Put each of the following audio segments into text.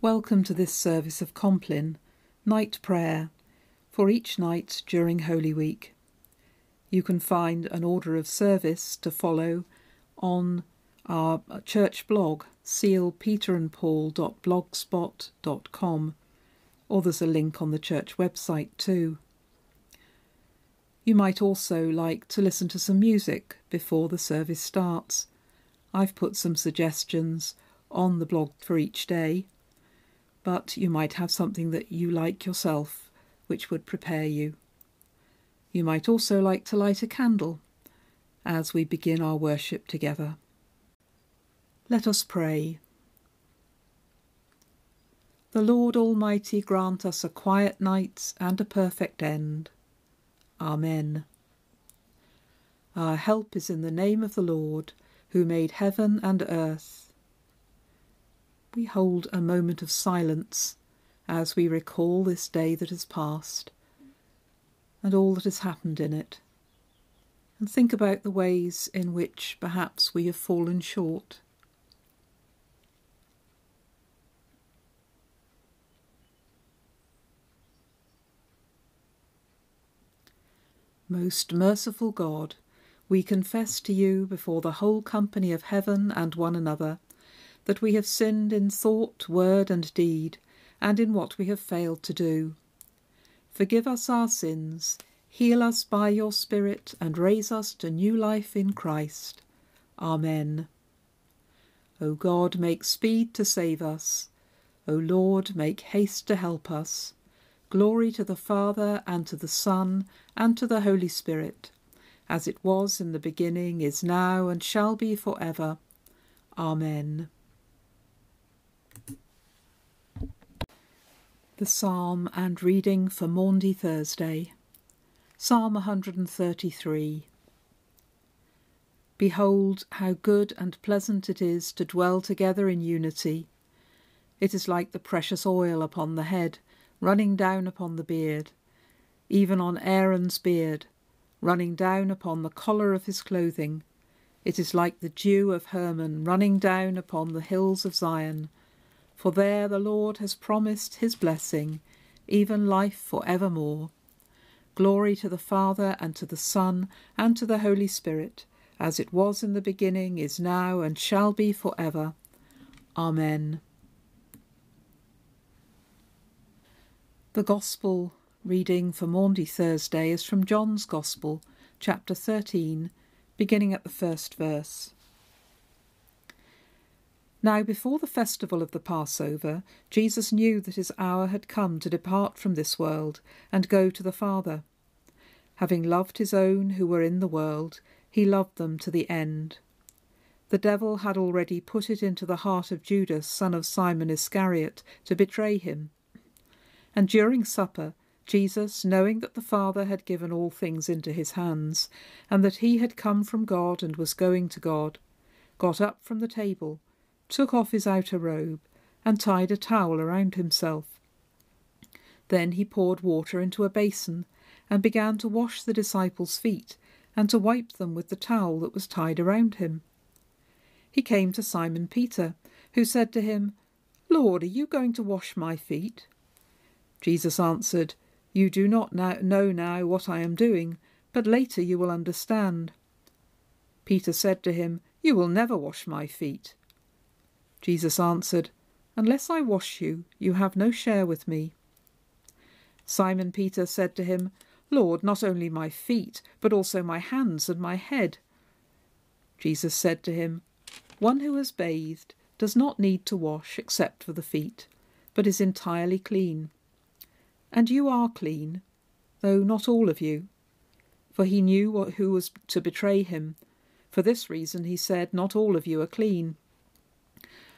Welcome to this service of Compline, night prayer, for each night during Holy Week. You can find an order of service to follow on our church blog, sealpeterandpaul.blogspot.com, or there's a link on the church website too. You might also like to listen to some music before the service starts. I've put some suggestions on the blog for each day but you might have something that you like yourself, which would prepare you. You might also like to light a candle as we begin our worship together. Let us pray. The Lord Almighty grant us a quiet night and a perfect end. Amen. Our help is in the name of the Lord, who made heaven and earth we hold a moment of silence as we recall this day that has passed and all that has happened in it, and think about the ways in which perhaps we have fallen short. Most merciful God, we confess to you before the whole company of heaven and one another that we have sinned in thought, word, and deed, and in what we have failed to do. Forgive us our sins, heal us by your Spirit, and raise us to new life in Christ. Amen. O God, make speed to save us. O Lord, make haste to help us. Glory to the Father, and to the Son, and to the Holy Spirit, as it was in the beginning, is now, and shall be for ever. Amen. The Psalm and reading for Maundy Thursday. Psalm 133. Behold, how good and pleasant it is to dwell together in unity. It is like the precious oil upon the head, running down upon the beard, even on Aaron's beard, running down upon the collar of his clothing. It is like the dew of Hermon running down upon the hills of Zion for there the Lord has promised his blessing, even life for evermore. Glory to the Father, and to the Son, and to the Holy Spirit, as it was in the beginning, is now, and shall be for ever. Amen. The Gospel reading for Maundy Thursday is from John's Gospel, chapter 13, beginning at the first verse. Now, before the festival of the Passover, Jesus knew that his hour had come to depart from this world and go to the Father. Having loved his own who were in the world, he loved them to the end. The devil had already put it into the heart of Judas, son of Simon Iscariot, to betray him. And during supper, Jesus, knowing that the Father had given all things into his hands, and that he had come from God and was going to God, got up from the table took off his outer robe, and tied a towel around himself. Then he poured water into a basin, and began to wash the disciples' feet, and to wipe them with the towel that was tied around him. He came to Simon Peter, who said to him, Lord, are you going to wash my feet? Jesus answered, You do not now know now what I am doing, but later you will understand. Peter said to him, You will never wash my feet. Jesus answered, Unless I wash you, you have no share with me. Simon Peter said to him, Lord, not only my feet, but also my hands and my head. Jesus said to him, One who has bathed does not need to wash except for the feet, but is entirely clean. And you are clean, though not all of you. For he knew who was to betray him. For this reason he said, Not all of you are clean.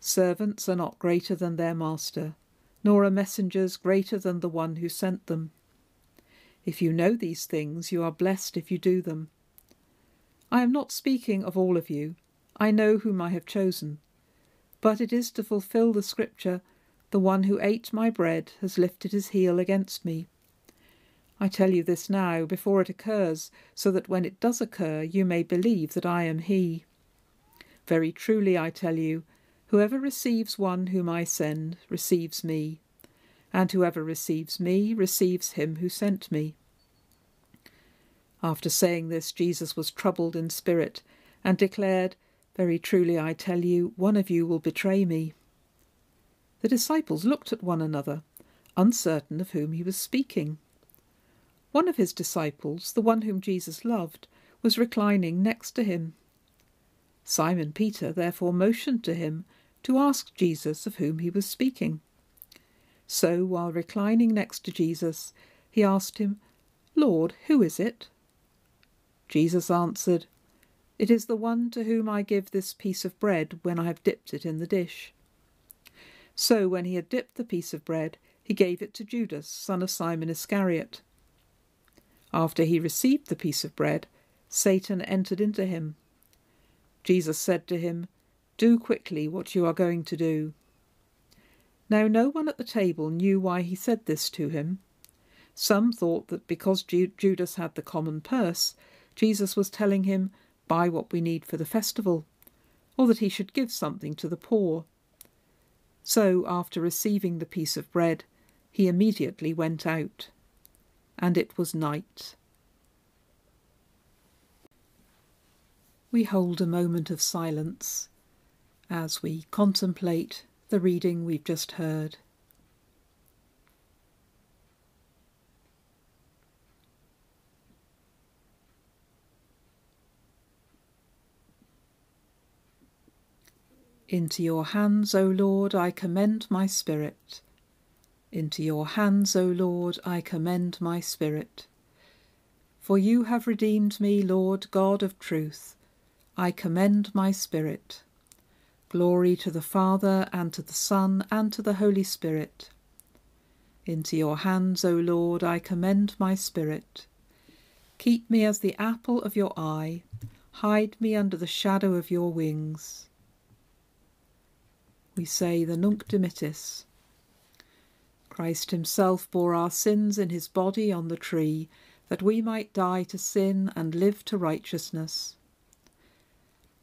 Servants are not greater than their master, nor are messengers greater than the one who sent them. If you know these things, you are blessed if you do them. I am not speaking of all of you. I know whom I have chosen. But it is to fulfill the scripture the one who ate my bread has lifted his heel against me. I tell you this now, before it occurs, so that when it does occur, you may believe that I am he. Very truly I tell you, whoever receives one whom I send receives me, and whoever receives me receives him who sent me. After saying this, Jesus was troubled in spirit, and declared, Very truly I tell you, one of you will betray me. The disciples looked at one another, uncertain of whom he was speaking. One of his disciples, the one whom Jesus loved, was reclining next to him. Simon Peter therefore motioned to him to ask Jesus of whom he was speaking. So, while reclining next to Jesus, he asked him, Lord, who is it? Jesus answered, It is the one to whom I give this piece of bread when I have dipped it in the dish. So, when he had dipped the piece of bread, he gave it to Judas, son of Simon Iscariot. After he received the piece of bread, Satan entered into him. Jesus said to him, Do quickly what you are going to do. Now no one at the table knew why he said this to him. Some thought that because Judas had the common purse, Jesus was telling him, Buy what we need for the festival, or that he should give something to the poor. So, after receiving the piece of bread, he immediately went out and it was night. We hold a moment of silence as we contemplate the reading we've just heard. Into your hands, O Lord, I commend my spirit. Into your hands, O Lord, I commend my spirit. For you have redeemed me, Lord God of truth. I commend my spirit. Glory to the Father, and to the Son, and to the Holy Spirit. Into your hands, O Lord, I commend my spirit. Keep me as the apple of your eye. Hide me under the shadow of your wings. We say the Nunc Dimittis. Christ himself bore our sins in his body on the tree, that we might die to sin and live to righteousness.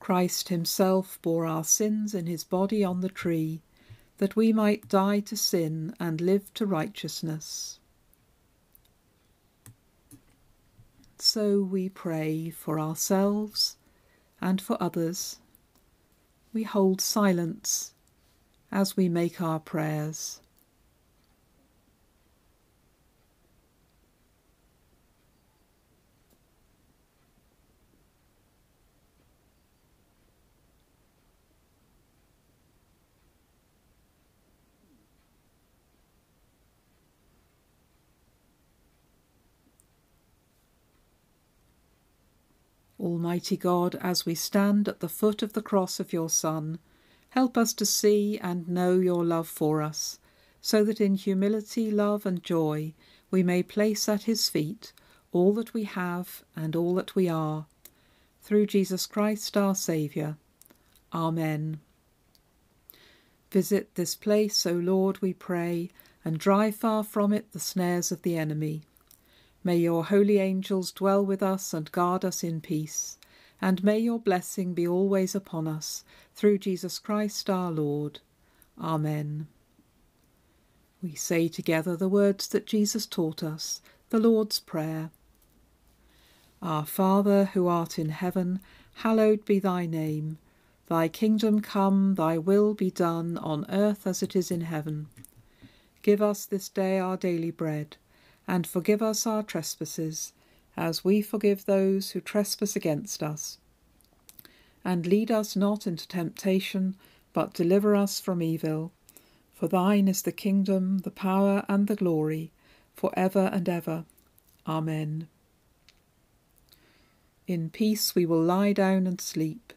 Christ himself bore our sins in his body on the tree, that we might die to sin and live to righteousness. So we pray for ourselves and for others. We hold silence as we make our prayers. Almighty God, as we stand at the foot of the cross of your Son, Help us to see and know your love for us, so that in humility, love, and joy we may place at his feet all that we have and all that we are. Through Jesus Christ our Saviour. Amen. Visit this place, O Lord, we pray, and drive far from it the snares of the enemy. May your holy angels dwell with us and guard us in peace and may your blessing be always upon us, through Jesus Christ our Lord. Amen. We say together the words that Jesus taught us, the Lord's Prayer. Our Father, who art in heaven, hallowed be thy name. Thy kingdom come, thy will be done, on earth as it is in heaven. Give us this day our daily bread, and forgive us our trespasses, as we forgive those who trespass against us. And lead us not into temptation, but deliver us from evil. For thine is the kingdom, the power, and the glory, for ever and ever. Amen. In peace we will lie down and sleep.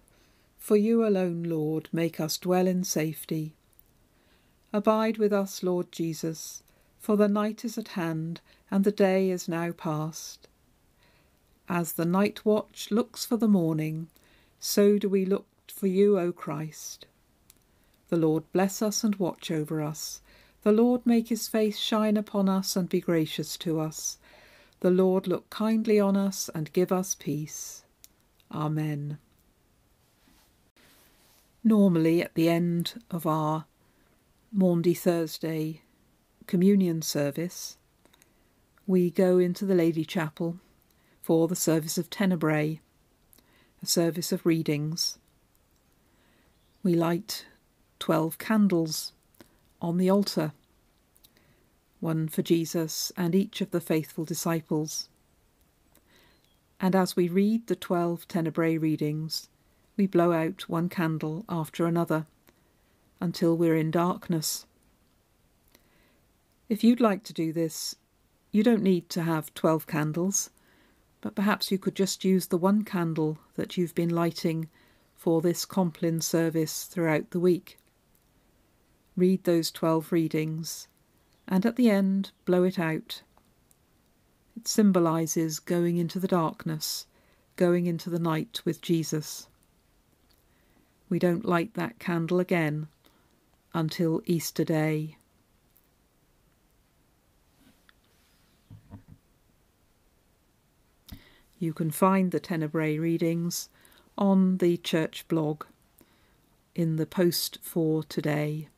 For you alone, Lord, make us dwell in safety. Abide with us, Lord Jesus, for the night is at hand, and the day is now past. As the night watch looks for the morning, so do we look for you, O Christ. The Lord bless us and watch over us. The Lord make his face shine upon us and be gracious to us. The Lord look kindly on us and give us peace. Amen. Normally, at the end of our Maundy Thursday communion service, we go into the Lady Chapel for the service of Tenebrae, a service of readings. We light twelve candles on the altar, one for Jesus and each of the faithful disciples. And as we read the twelve Tenebrae readings, we blow out one candle after another until we're in darkness. If you'd like to do this, you don't need to have 12 candles, but perhaps you could just use the one candle that you've been lighting for this Compline service throughout the week. Read those 12 readings, and at the end, blow it out. It symbolises going into the darkness, going into the night with Jesus. We don't light that candle again until Easter Day. You can find the Tenebrae readings on the church blog in the post for today.